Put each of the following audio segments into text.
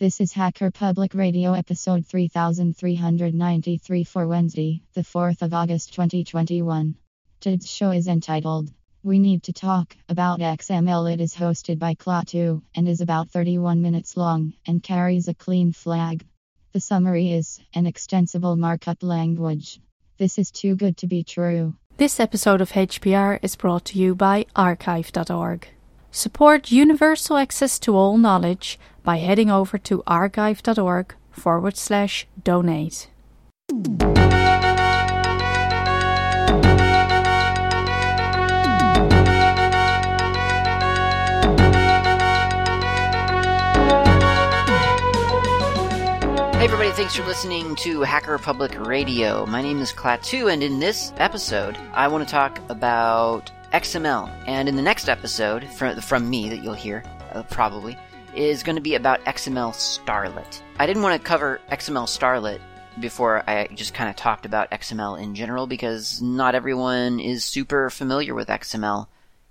This is Hacker Public Radio episode 3393 for Wednesday, the 4th of August 2021. Today's show is entitled We Need to Talk About XML. It is hosted by Klaatu and is about 31 minutes long and carries a clean flag. The summary is an extensible markup language. This is too good to be true. This episode of HPR is brought to you by archive.org. Support universal access to all knowledge by heading over to archive.org forward slash donate. Hey everybody, thanks for listening to Hacker Public Radio. My name is Klaatu, and in this episode, I want to talk about XML. And in the next episode, from, from me that you'll hear, uh, probably, is going to be about XML Starlet. I didn't want to cover XML Starlet before I just kind of talked about XML in general because not everyone is super familiar with XML.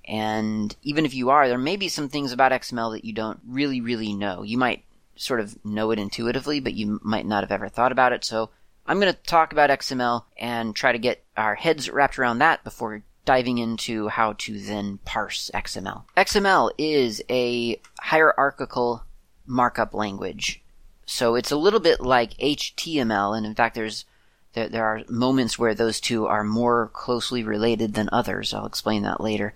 And even if you are, there may be some things about XML that you don't really, really know. You might sort of know it intuitively, but you might not have ever thought about it. So I'm going to talk about XML and try to get our heads wrapped around that before diving into how to then parse XML. XML is a hierarchical markup language. So it's a little bit like HTML, and in fact, there's there, there are moments where those two are more closely related than others. I'll explain that later.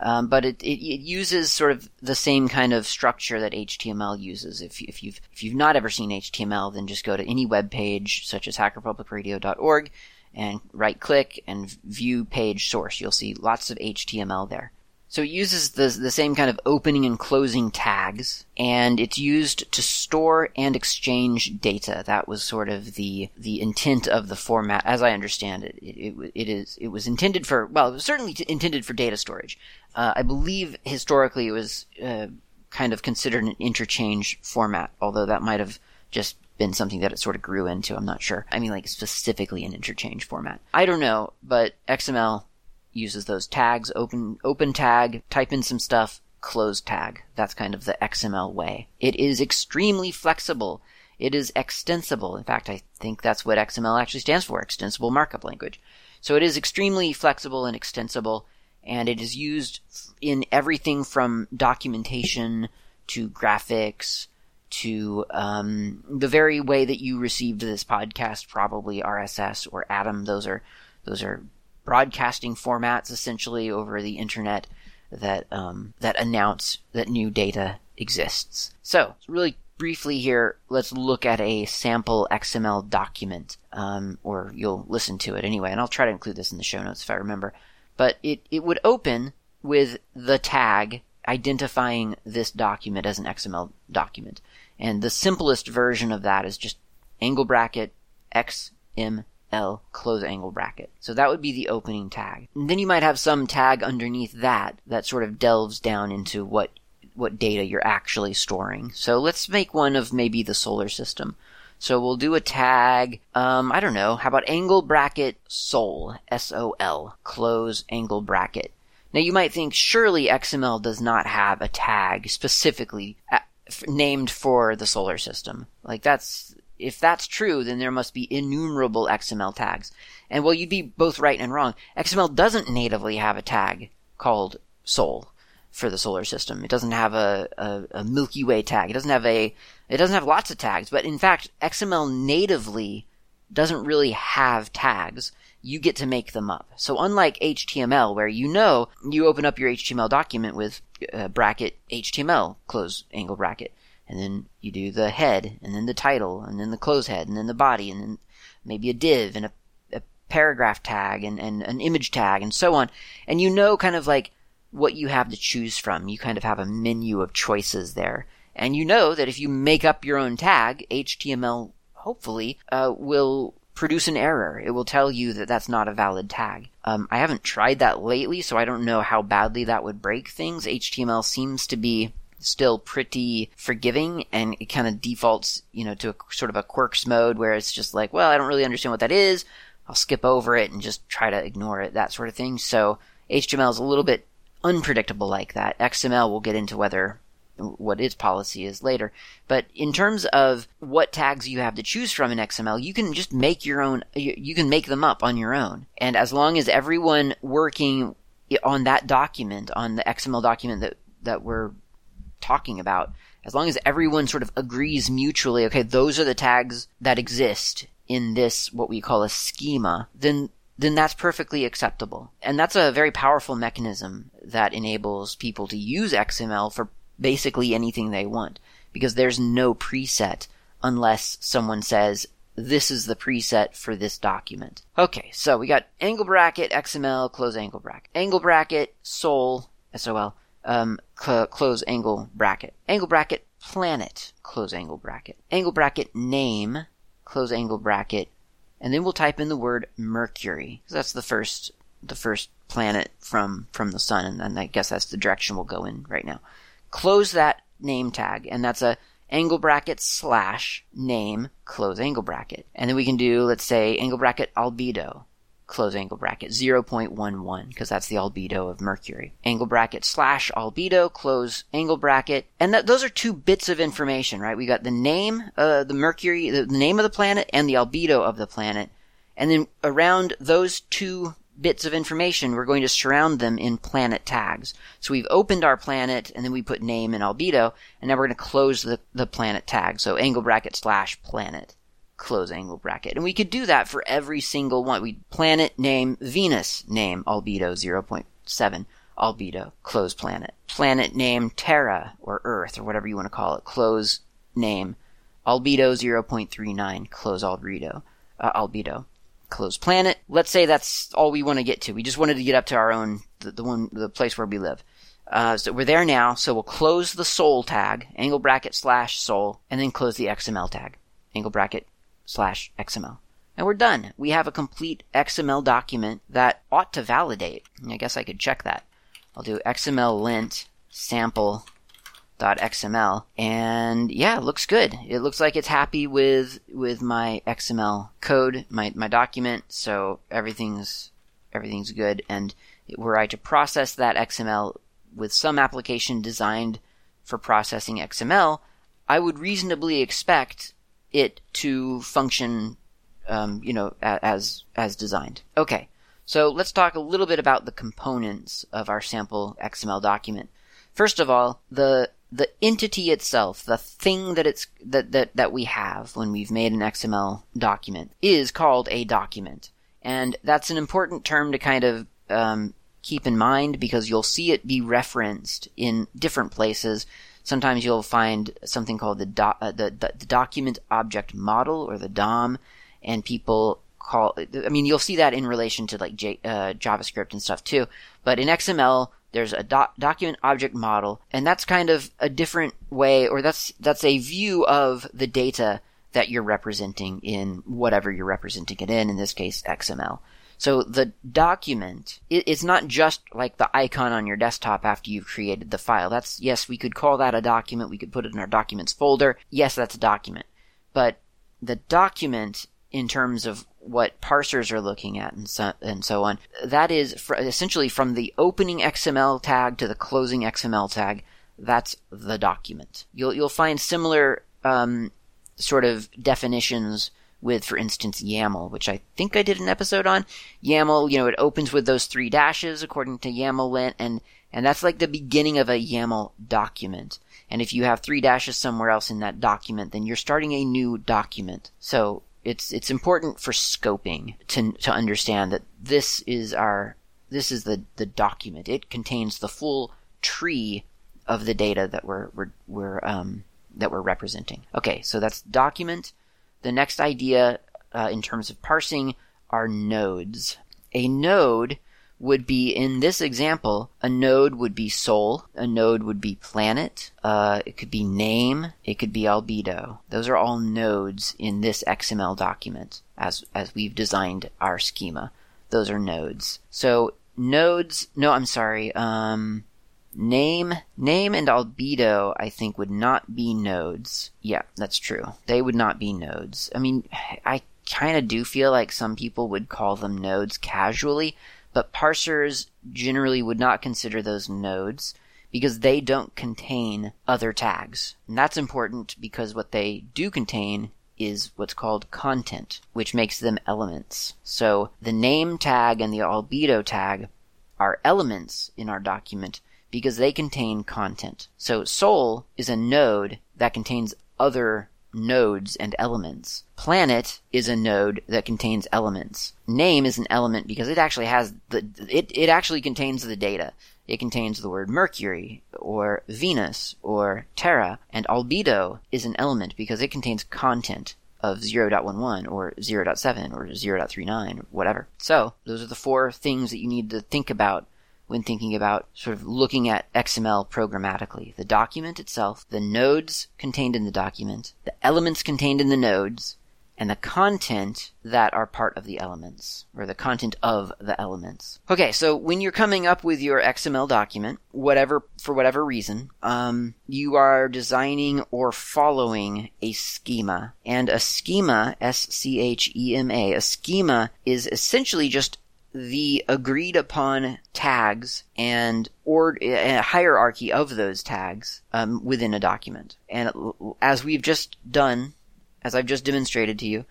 Um, but it, it, it, uses sort of the same kind of structure that HTML uses. If, if you've if you've not ever seen HTML, then just go to any web page such as hackerpublicradio.org and right click and view page source. You'll see lots of HTML there. So it uses the, the same kind of opening and closing tags, and it's used to store and exchange data. That was sort of the the intent of the format, as I understand it. It, it, it is it was intended for well, it was certainly intended for data storage. Uh, I believe historically it was uh, kind of considered an interchange format, although that might have just been something that it sort of grew into. I'm not sure. I mean, like specifically an interchange format. I don't know, but XML uses those tags, open, open tag, type in some stuff, close tag. That's kind of the XML way. It is extremely flexible. It is extensible. In fact, I think that's what XML actually stands for, extensible markup language. So it is extremely flexible and extensible, and it is used in everything from documentation to graphics to um, the very way that you received this podcast, probably RSS or Atom. Those are those are broadcasting formats essentially over the internet that um, that announce that new data exists. So, really briefly here, let's look at a sample XML document, um, or you'll listen to it anyway, and I'll try to include this in the show notes if I remember. But it, it would open with the tag identifying this document as an XML document. And the simplest version of that is just angle bracket XML close angle bracket. So that would be the opening tag. And then you might have some tag underneath that that sort of delves down into what what data you're actually storing. So let's make one of maybe the solar system. So we'll do a tag, um, I don't know, how about angle bracket sol, S-O-L, close angle bracket. Now you might think surely XML does not have a tag specifically uh, named for the solar system. Like that's if that's true, then there must be innumerable XML tags. And well, you'd be both right and wrong. XML doesn't natively have a tag called Sol for the solar system. It doesn't have a, a, a, Milky Way tag. It doesn't have a, it doesn't have lots of tags, but in fact, XML natively doesn't really have tags. You get to make them up. So unlike HTML, where you know you open up your HTML document with uh, bracket HTML, close angle bracket and then you do the head, and then the title, and then the close head, and then the body, and then maybe a div and a, a paragraph tag and, and an image tag and so on. And you know kind of like what you have to choose from. You kind of have a menu of choices there. And you know that if you make up your own tag, HTML hopefully uh, will produce an error. It will tell you that that's not a valid tag. Um, I haven't tried that lately, so I don't know how badly that would break things. HTML seems to be still pretty forgiving and it kind of defaults, you know, to a sort of a quirks mode where it's just like, well, I don't really understand what that is. I'll skip over it and just try to ignore it, that sort of thing. So HTML is a little bit unpredictable like that. XML will get into whether what its policy is later. But in terms of what tags you have to choose from in XML, you can just make your own, you can make them up on your own. And as long as everyone working on that document, on the XML document that, that we're talking about, as long as everyone sort of agrees mutually, okay, those are the tags that exist in this, what we call a schema, then then that's perfectly acceptable. And that's a very powerful mechanism that enables people to use XML for basically anything they want because there's no preset unless someone says this is the preset for this document. Okay, so we got angle bracket XML close angle bracket. Angle bracket sol SOL um, cl- close angle bracket. Angle bracket planet close angle bracket. Angle bracket name close angle bracket and then we'll type in the word Mercury. because That's the first the first planet from from the sun, and, and I guess that's the direction we'll go in right now. Close that name tag, and that's a angle bracket slash name close angle bracket, and then we can do let's say angle bracket albedo close angle bracket 0.11 because that's the albedo of Mercury. Angle bracket slash albedo close angle bracket. And that, those are two bits of information, right? We got the name, uh, the Mercury, the, the name of the planet and the albedo of the planet. And then around those two bits of information, we're going to surround them in planet tags. So we've opened our planet and then we put name and albedo and now we're going to close the, the planet tag. So angle bracket slash planet close angle bracket. And we could do that for every single one. We planet name Venus name albedo 0.7 albedo close planet. Planet name Terra or Earth or whatever you want to call it close name albedo 0.39 close albedo uh, albedo close planet. Let's say that's all we want to get to. We just wanted to get up to our own the, the one the place where we live. Uh, so we're there now. So we'll close the sol tag, angle bracket slash sol, and then close the XML tag, angle bracket slash XML. And we're done. We have a complete XML document that ought to validate. I guess I could check that. I'll do XML lint sample XML and yeah, it looks good. It looks like it's happy with with my XML code, my my document, so everything's everything's good and were I to process that XML with some application designed for processing XML, I would reasonably expect it to function, um, you know, as as designed. Okay, so let's talk a little bit about the components of our sample XML document. First of all, the the entity itself, the thing that it's that, that that we have when we've made an XML document, is called a document, and that's an important term to kind of um, keep in mind because you'll see it be referenced in different places Sometimes you'll find something called the, do- uh, the, the, the document object model or the DOM, and people call. I mean, you'll see that in relation to like J, uh, JavaScript and stuff too. But in XML, there's a do- document object model, and that's kind of a different way, or that's that's a view of the data that you're representing in whatever you're representing it in. In this case, XML. So the document, it's not just like the icon on your desktop after you've created the file. That's, yes, we could call that a document. We could put it in our documents folder. Yes, that's a document. But the document in terms of what parsers are looking at and so, and so on, that is fr- essentially from the opening XML tag to the closing XML tag. That's the document. You'll, you'll find similar, um, sort of definitions with, for instance, YAML, which I think I did an episode on. YAML, you know, it opens with those three dashes according to YAML lint, and, and that's like the beginning of a YAML document. And if you have three dashes somewhere else in that document, then you're starting a new document. So it's, it's important for scoping to, to understand that this is our, this is the, the document. It contains the full tree of the data that we're, we're, we're, um, that we're representing. Okay, so that's document. The next idea uh, in terms of parsing are nodes. A node would be, in this example, a node would be sol, a node would be planet, uh, it could be name, it could be albedo. Those are all nodes in this XML document as, as we've designed our schema. Those are nodes. So nodes, no, I'm sorry, um, Name, name and albedo, I think, would not be nodes. Yeah, that's true. They would not be nodes. I mean, I kind of do feel like some people would call them nodes casually, but parsers generally would not consider those nodes because they don't contain other tags. And that's important because what they do contain is what's called content, which makes them elements. So the name tag and the albedo tag are elements in our document because they contain content. So sol is a node that contains other nodes and elements. Planet is a node that contains elements. Name is an element because it actually has the it, it actually contains the data. It contains the word Mercury or Venus or Terra and albedo is an element because it contains content of 0.11 or 0.7 or 0.39 or whatever. So, those are the four things that you need to think about when thinking about sort of looking at XML programmatically. The document itself, the nodes contained in the document, the elements contained in the nodes, and the content that are part of the elements, or the content of the elements. Okay, so when you're coming up with your XML document, whatever, for whatever reason, um, you are designing or following a schema. And a schema, S-C-H-E-M-A, a schema is essentially just the agreed upon tags and or a hierarchy of those tags um, within a document. And as we've just done, as I've just demonstrated to you,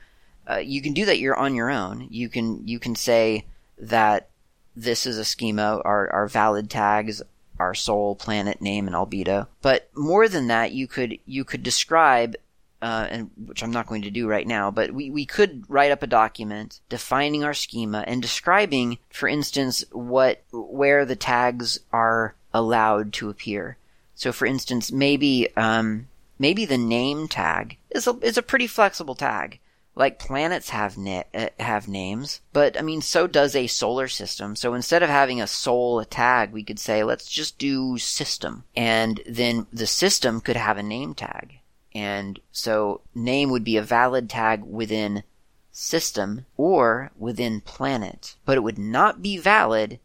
uh, you can do that. You're on your own. You can you can say that this is a schema. Our our valid tags are sol, planet, name, and albedo. But more than that, you could you could describe uh, and which I'm not going to do right now, but we, we could write up a document defining our schema and describing, for instance, what where the tags are allowed to appear. So, for instance, maybe um, maybe the name tag is a is a pretty flexible tag. Like planets have na- uh, have names, but I mean, so does a solar system. So instead of having a sol tag, we could say let's just do system, and then the system could have a name tag and so name would be a valid tag within system or within planet. But it would not be valid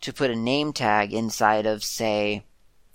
to put a name tag inside of, say,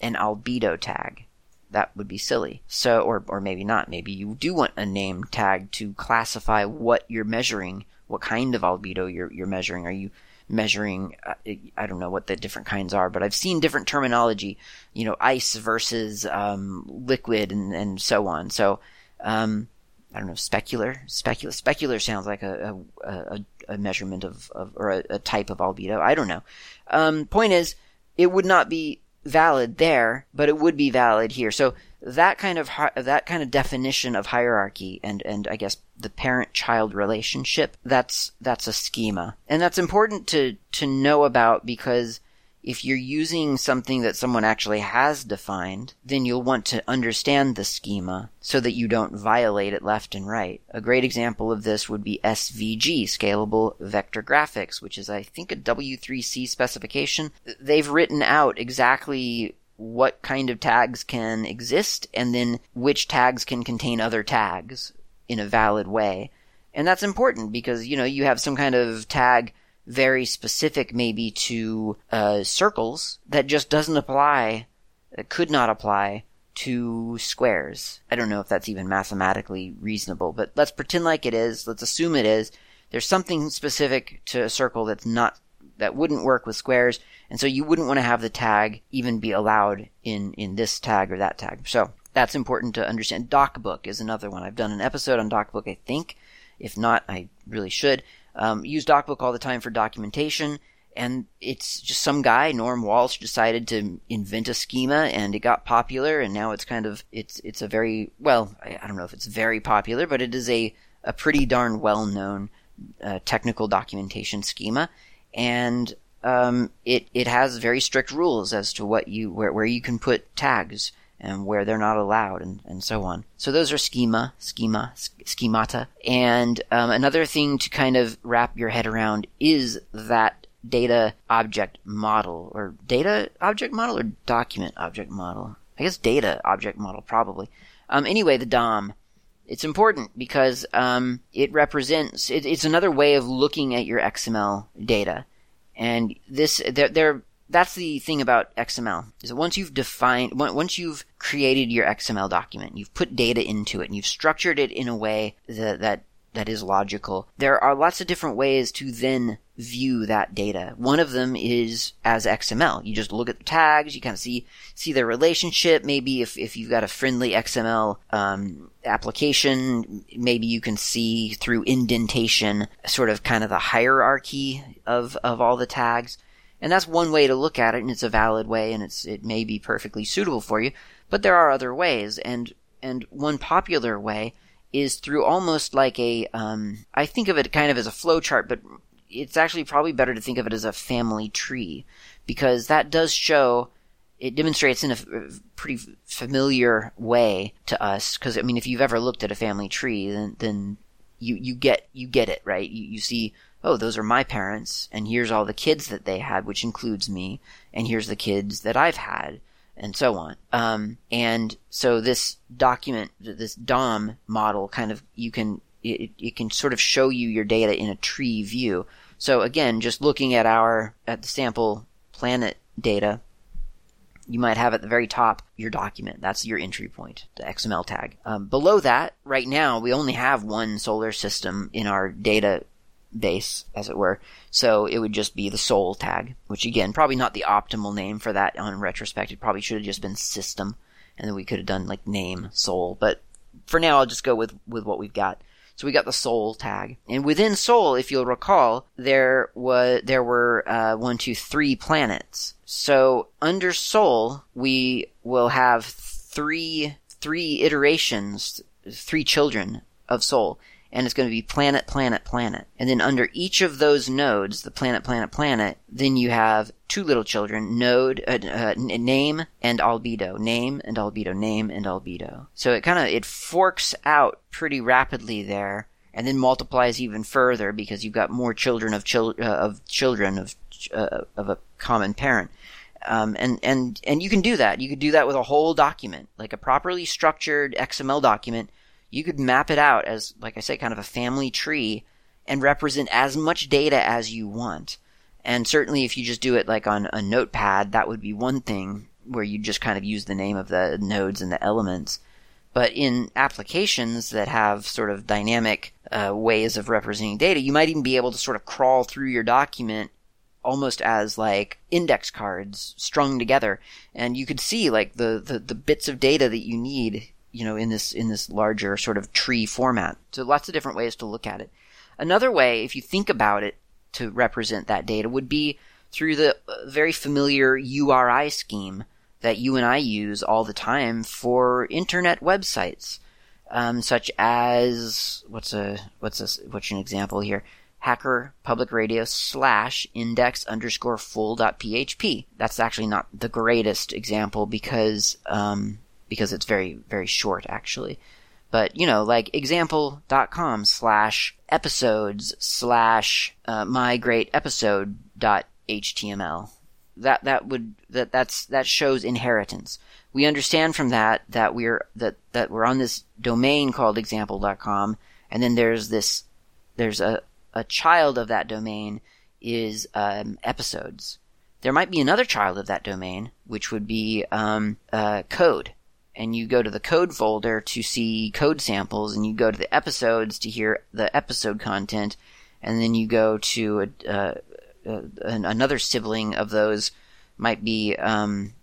an albedo tag. That would be silly. So, or, or maybe not. Maybe you do want a name tag to classify what you're measuring, what kind of albedo you're, you're measuring. Are you measuring. Uh, I don't know what the different kinds are, but I've seen different terminology. You know, ice versus um, liquid, and and so on. So. Um, I don't know, specular, specular, specular sounds like a, a, a, measurement of, of or a, a, type of albedo. I don't know. Um, point is, it would not be valid there, but it would be valid here. So that kind of that kind of definition of hierarchy and and I guess the parent child relationship that's that's a schema and that's important to to know about because if you're using something that someone actually has defined, then you'll want to understand the schema so that you don't violate it left and right. A great example of this would be SVG, Scalable Vector Graphics, which is, I think, a W3C specification. They've written out exactly what kind of tags can exist and then which tags can contain other tags in a valid way. And that's important because, you know, you have some kind of tag very specific maybe to uh, circles that just doesn't apply, that could not apply to squares. I don't know if that's even mathematically reasonable, but let's pretend like it is. Let's assume it is. There's something specific to a circle that's not that wouldn't work with squares, and so you wouldn't want to have the tag even be allowed in in this tag or that tag. So that's important to understand. DocBook is another one. I've done an episode on DocBook, I think. If not, I really should. Um, use DocBook all the time for documentation, and it's just some guy, Norm Walsh, decided to invent a schema, and it got popular, and now it's kind of it's it's a very well, I, I don't know if it's very popular, but it is a a pretty darn well known uh, technical documentation schema, and um, it it has very strict rules as to what you where where you can put tags and where they're not allowed and, and so on. So those are schema, schema, schemata. And um, another thing to kind of wrap your head around is that data object model or data object model or document object model. I guess data object model probably. Um, anyway, the DOM. It's important because um, it represents. It, it's another way of looking at your XML data, and this they're, they're that's the thing about XML is that once you've defined, once you've created your XML document, you've put data into it, and you've structured it in a way that that, that is logical. There are lots of different ways to then view that data. One of them is as XML. You just look at the tags, you kind of see see their relationship. Maybe if, if you've got a friendly XML um, application, maybe you can see through indentation sort of kind of the hierarchy of of all the tags. And that's one way to look at it, and it's a valid way, and it's it may be perfectly suitable for you. But there are other ways, and and one popular way is through almost like a um, I think of it kind of as a flowchart, but it's actually probably better to think of it as a family tree because that does show it demonstrates in a pretty familiar way to us because I mean if you've ever looked at a family tree then then you you get you get it right you, you see oh those are my parents and here's all the kids that they had which includes me and here's the kids that I've had and so on. Um, and so this document, this DOM model kind of, you can, it, it can sort of show you your data in a tree view. So again, just looking at our, at the sample planet data, you might have at the very top your document. That's your entry point, the XML tag. Um, below that, right now, we only have one solar system in our data base, as it were. So it would just be the Sol tag, which again, probably not the optimal name for that on retrospect. It probably should have just been system, and then we could have done like name Sol. But for now, I'll just go with, with what we've got. So we got the Sol tag, and within Sol, if you'll recall, there was there were uh, one, two, three planets. So under Sol, we will have three three iterations, three children of Sol and it's going to be planet, planet, planet. And then under each of those nodes, the planet, planet, planet, then you have two little children, node, uh, uh, name and albedo, name and albedo, name and albedo. So it kind of, it forks out pretty rapidly there and then multiplies even further because you've got more children of, chil- uh, of children of, uh, of a common parent. Um, and, and, and you can do that. You could do that with a whole document, like a properly structured XML document you could map it out as, like I say, kind of a family tree and represent as much data as you want. And certainly if you just do it like on a notepad, that would be one thing where you just kind of use the name of the nodes and the elements. But in applications that have sort of dynamic uh, ways of representing data, you might even be able to sort of crawl through your document almost as like index cards strung together. And you could see like the, the, the bits of data that you need you know, in this, in this larger sort of tree format. So lots of different ways to look at it. Another way, if you think about it, to represent that data would be through the uh, very familiar URI scheme that you and I use all the time for internet websites, um, such as what's a what's a what's an example here? Hacker Public Radio slash index underscore full dot php. That's actually not the greatest example because um, because it's very, very short actually. But, you know, like example.com slash episodes slash uh, my great episode dot html. That, that would, that, that's, that shows inheritance. We understand from that that we're, that, that we're on this domain called example.com and then there's this, there's a, a child of that domain is, um, episodes. There might be another child of that domain, which would be, um, uh, code and you go to the code folder to see code samples, and you go to the episodes to hear the episode content, and then you go to a, uh, uh, another sibling of those might be um,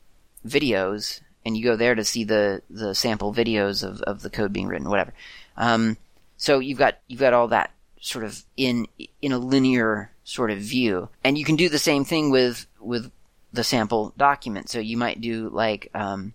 videos, and you go there to see the the sample videos of, of the code being written, whatever. Um, so you've got you've got all that sort of in in a linear sort of view, and you can do the same thing with with the sample document. So you might do like um,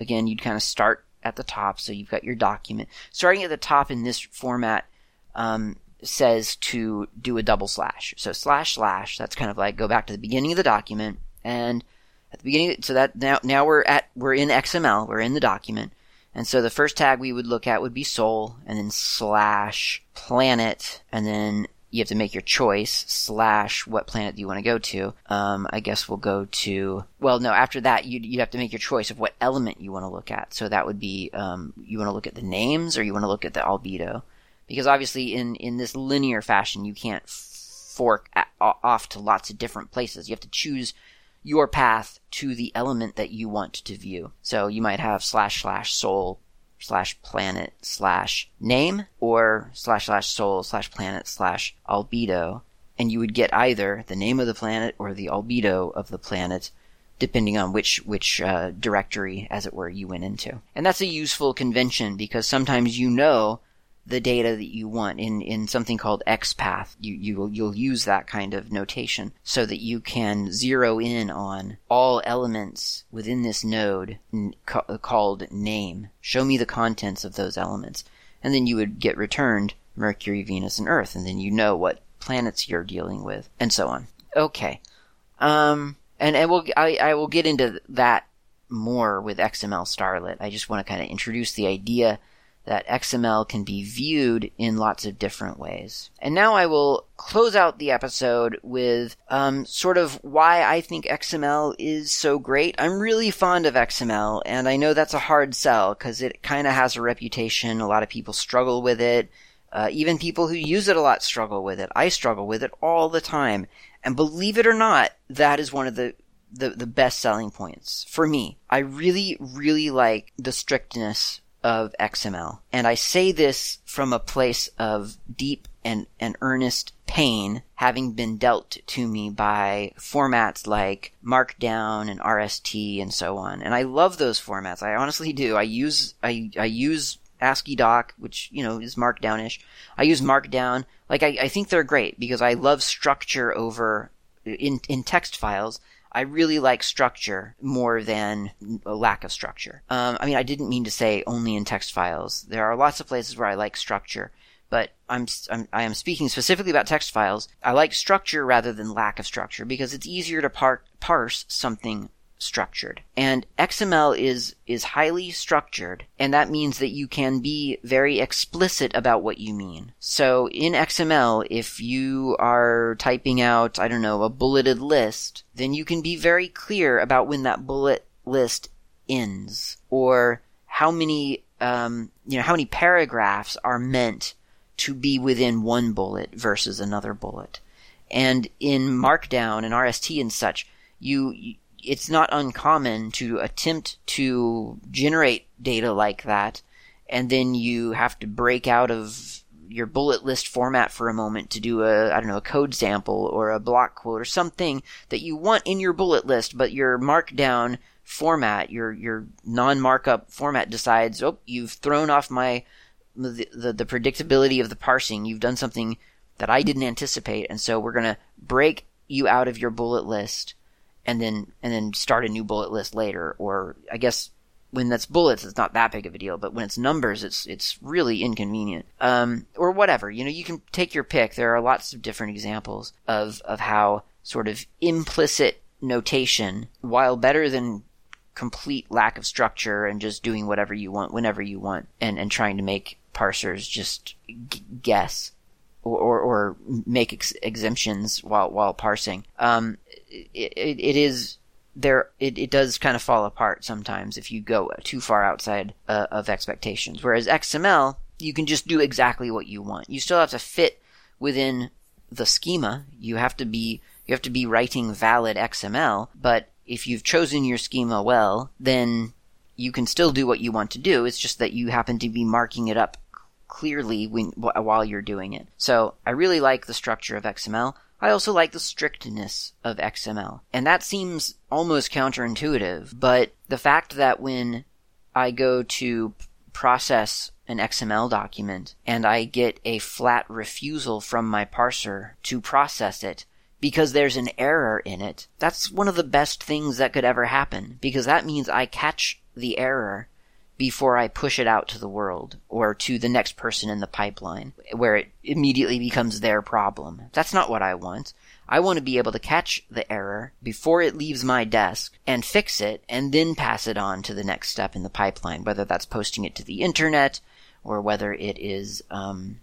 again, you'd kind of start at the top. So you've got your document. Starting at the top in this format um, says to do a double slash. So slash slash, that's kind of like go back to the beginning of the document. And at the beginning, so that now, now we're at, we're in XML, we're in the document. And so the first tag we would look at would be Sol, and then slash planet, and then you have to make your choice slash what planet do you want to go to. Um, I guess we'll go to, well, no, after that, you'd, you'd have to make your choice of what element you want to look at. So that would be, um, you want to look at the names or you want to look at the albedo. Because obviously in, in this linear fashion, you can't fork at, off to lots of different places. You have to choose your path to the element that you want to view. So you might have slash slash Sol slash planet slash name or slash slash sol slash planet slash albedo. And you would get either the name of the planet or the albedo of the planet depending on which which uh, directory, as it were, you went into. And that's a useful convention because sometimes you know the data that you want in, in something called XPath. You, you, you'll use that kind of notation so that you can zero in on all elements within this node ca- called name. Show me the contents of those elements. And then you would get returned Mercury, Venus, and Earth, and then you know what planets you're dealing with, and so on. Okay. Um, and, and we'll, I, I will get into that more with XML Starlet. I just want to kind of introduce the idea that XML can be viewed in lots of different ways. And now I will close out the episode with um, sort of why I think XML is so great. I'm really fond of XML, and I know that's a hard sell because it kind of has a reputation. A lot of people struggle with it. Uh, even people who use it a lot struggle with it. I struggle with it all the time. And believe it or not, that is one of the the, the best selling points for me. I really, really like the strictness of XML. And I say this from a place of deep and, and earnest pain having been dealt to me by formats like Markdown and RST and so on. And I love those formats. I honestly do. I use, I, I use AsciiDoc, which, you know, is markdownish. I use markdown. Like, I, I think they're great because I love structure over, in, in text files. I really like structure more than a lack of structure. Um, I mean, I didn't mean to say only in text files. There are lots of places where I like structure, but I'm, I'm I am speaking specifically about text files. I like structure rather than lack of structure because it's easier to par- parse something structured. And XML is, is highly structured, and that means that you can be very explicit about what you mean. So in XML, if you are typing out, I don't know, a bulleted list, then you can be very clear about when that bullet list ends, or how many, um, you know, how many paragraphs are meant to be within one bullet versus another bullet. And in Markdown and RST and such, you it's not uncommon to attempt to generate data like that, and then you have to break out of your bullet list format for a moment to do a I don't know a code sample or a block quote or something that you want in your bullet list, but your markdown format, your your non-markup format decides, oh, you've thrown off my the, the, the predictability of the parsing. You've done something that I didn't anticipate, and so we're gonna break you out of your bullet list and then and then start a new bullet list later. Or I guess when that's bullets, it's not that big of a deal. But when it's numbers, it's it's really inconvenient. Um, or whatever. You know, you can take your pick. There are lots of different examples of of how sort of implicit notation, while better than complete lack of structure and just doing whatever you want whenever you want, and and trying to make parsers just g- guess or, or, make ex- exemptions while while parsing. Um, it, it, it is there. It, it does kind of fall apart sometimes if you go too far outside uh, of expectations. Whereas XML, you can just do exactly what you want. You still have to fit within the schema. You have to be you have to be writing valid XML. But if you've chosen your schema well, then you can still do what you want to do. It's just that you happen to be marking it up clearly when, while you're doing it. So I really like the structure of XML. I also like the strictness of XML. And that seems almost counterintuitive, but the fact that when I go to process an XML document and I get a flat refusal from my parser to process it because there's an error in it, that's one of the best things that could ever happen because that means I catch the error before I push it out to the world or to the next person in the pipeline where it immediately becomes their problem. That's not what I want. I want to be able to catch the error before it leaves my desk and fix it and then pass it on to the next step in the pipeline, whether that's posting it to the internet or whether it is, um,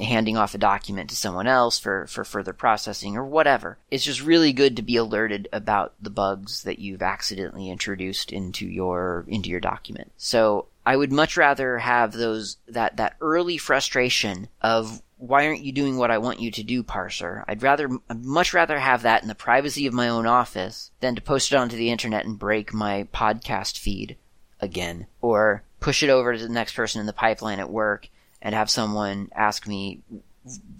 handing off a document to someone else for, for further processing or whatever. It's just really good to be alerted about the bugs that you've accidentally introduced into your, into your document. So I would much rather have those, that, that early frustration of why aren't you doing what I want you to do, parser? I'd rather, I'd much rather have that in the privacy of my own office than to post it onto the internet and break my podcast feed again. Or push it over to the next person in the pipeline at work and have someone ask me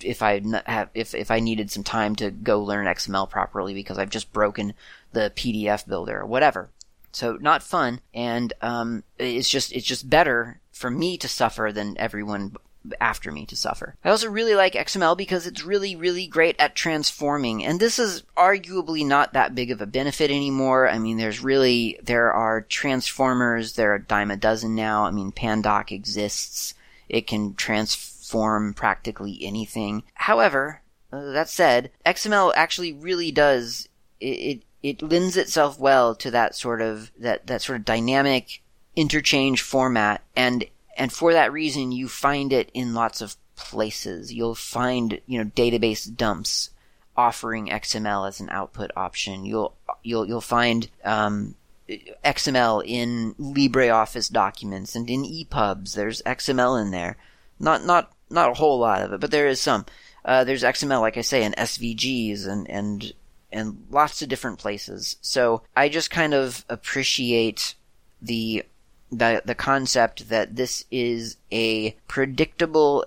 if I have if if I needed some time to go learn XML properly because I've just broken the PDF builder or whatever. So not fun, and um, it's just it's just better for me to suffer than everyone after me to suffer. I also really like XML because it's really, really great at transforming, and this is arguably not that big of a benefit anymore. I mean, there's really, there are transformers, there are dime a dozen now. I mean, Pandoc exists. It can transform practically anything. However, uh, that said, XML actually really does, it, it, it lends itself well to that sort of, that, that sort of dynamic interchange format. And and for that reason you find it in lots of places. You'll find you know database dumps offering xml as an output option. You'll you'll you'll find um, xml in libreoffice documents and in epubs there's xml in there. Not not not a whole lot of it but there is some. Uh, there's xml like i say in svgs and and and lots of different places. So i just kind of appreciate the the the concept that this is a predictable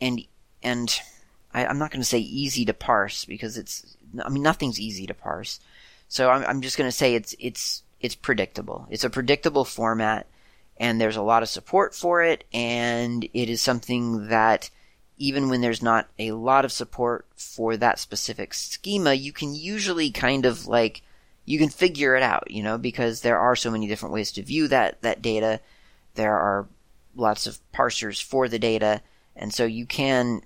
and and I, am not going to say easy to parse because it's I mean nothing's easy to parse. So I'm, I'm just going to say it's it's it's predictable. It's a predictable format, and there's a lot of support for it, and it is something that even when there's not a lot of support for that specific schema, you can usually kind of like you can figure it out, you know, because there are so many different ways to view that, that data. There are lots of parsers for the data, and so you can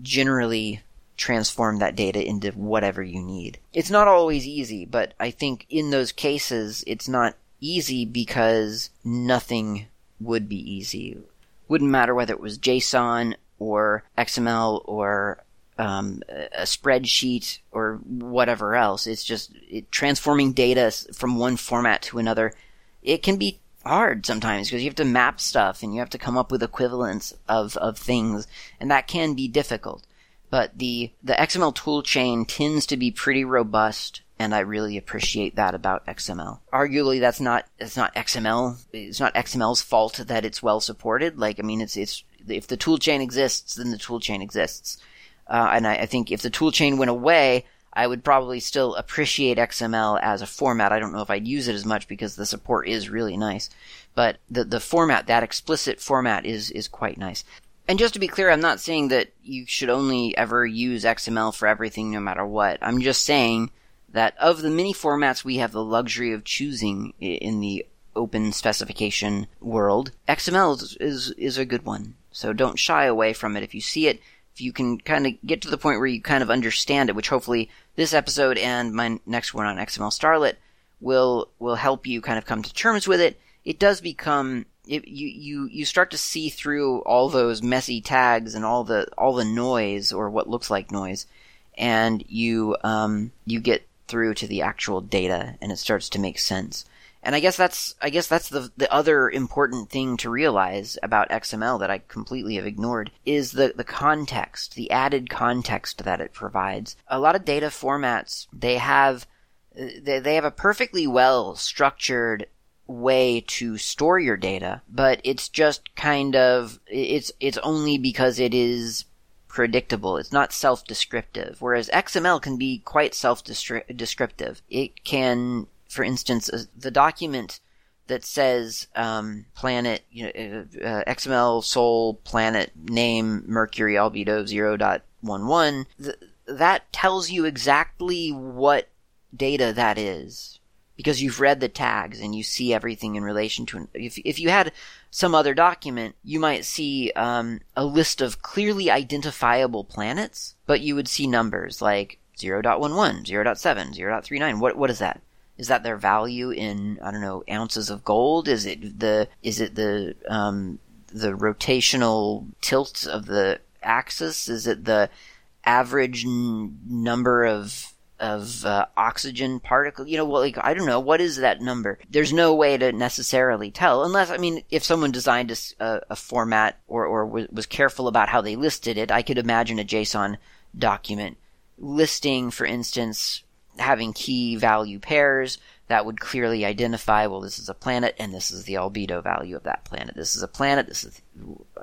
generally transform that data into whatever you need. It's not always easy, but I think in those cases, it's not easy because nothing would be easy. Wouldn't matter whether it was JSON or XML or um, a spreadsheet or whatever else. It's just it, transforming data from one format to another. It can be hard sometimes because you have to map stuff and you have to come up with equivalents of, of things, and that can be difficult. But the, the XML toolchain tends to be pretty robust, and I really appreciate that about XML. Arguably, that's not it's not XML. It's not XML's fault that it's well supported. Like, I mean, it's it's if the toolchain exists, then the toolchain exists. Uh, and I, I, think if the toolchain went away, I would probably still appreciate XML as a format. I don't know if I'd use it as much because the support is really nice, but the the format, that explicit format, is is quite nice. And just to be clear, I'm not saying that you should only ever use XML for everything, no matter what. I'm just saying that of the many formats we have the luxury of choosing in the open specification world, XML is, is, is a good one. So don't shy away from it. If you see it, if you can kind of get to the point where you kind of understand it, which hopefully this episode and my next one on XML Starlet will will help you kind of come to terms with it. It does become it, you you you start to see through all those messy tags and all the all the noise or what looks like noise, and you um you get through to the actual data and it starts to make sense. And I guess that's I guess that's the the other important thing to realize about XML that I completely have ignored is the the context, the added context that it provides. A lot of data formats they have they, they have a perfectly well structured way to store your data, but it's just kind of it's it's only because it is predictable. It's not self-descriptive. Whereas XML can be quite self-descriptive. It can for instance, uh, the document that says um, planet, you know, uh, uh XML Sol planet name Mercury albedo 0.11, th- that tells you exactly what data that is because you've read the tags and you see everything in relation to it. If, if you had some other document, you might see um, a list of clearly identifiable planets, but you would see numbers like 0.11, 0.7, 0.39. What, what is that? Is that their value in I don't know ounces of gold? Is it the is it the um, the rotational tilt of the axis? Is it the average n- number of of uh, oxygen particle? You know, well, like I don't know what is that number. There's no way to necessarily tell, unless I mean, if someone designed a, a format or or was careful about how they listed it, I could imagine a JSON document listing, for instance, having key value pairs that would clearly identify, well, this is a planet and this is the albedo value of that planet. This is a planet, this is,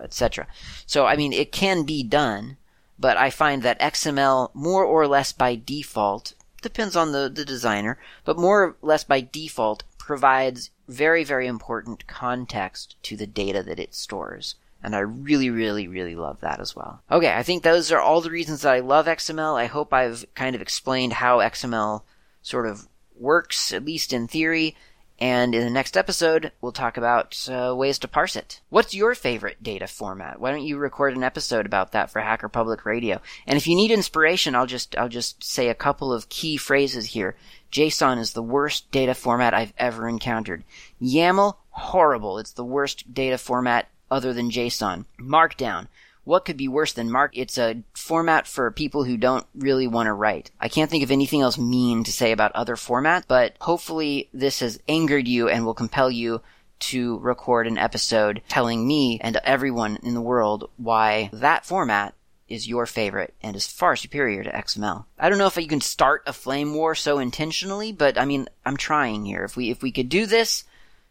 etc. So, I mean, it can be done, but I find that XML more or less by default, depends on the, the designer, but more or less by default provides very, very important context to the data that it stores. And I really, really, really love that as well. Okay, I think those are all the reasons that I love XML. I hope I've kind of explained how XML sort of works, at least in theory. And in the next episode, we'll talk about uh, ways to parse it. What's your favorite data format? Why don't you record an episode about that for Hacker Public Radio? And if you need inspiration, I'll just I'll just say a couple of key phrases here. JSON is the worst data format I've ever encountered. YAML, horrible. It's the worst data format other than JSON. Markdown. What could be worse than Mark? It's a format for people who don't really want to write. I can't think of anything else mean to say about other formats, but hopefully this has angered you and will compel you to record an episode telling me and everyone in the world why that format is your favorite and is far superior to XML. I don't know if you can start a flame war so intentionally, but I mean, I'm trying here. If we if we could do this,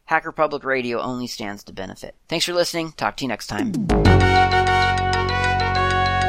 Hacker Public Radio only stands to benefit. Thanks for listening. Talk to you next time.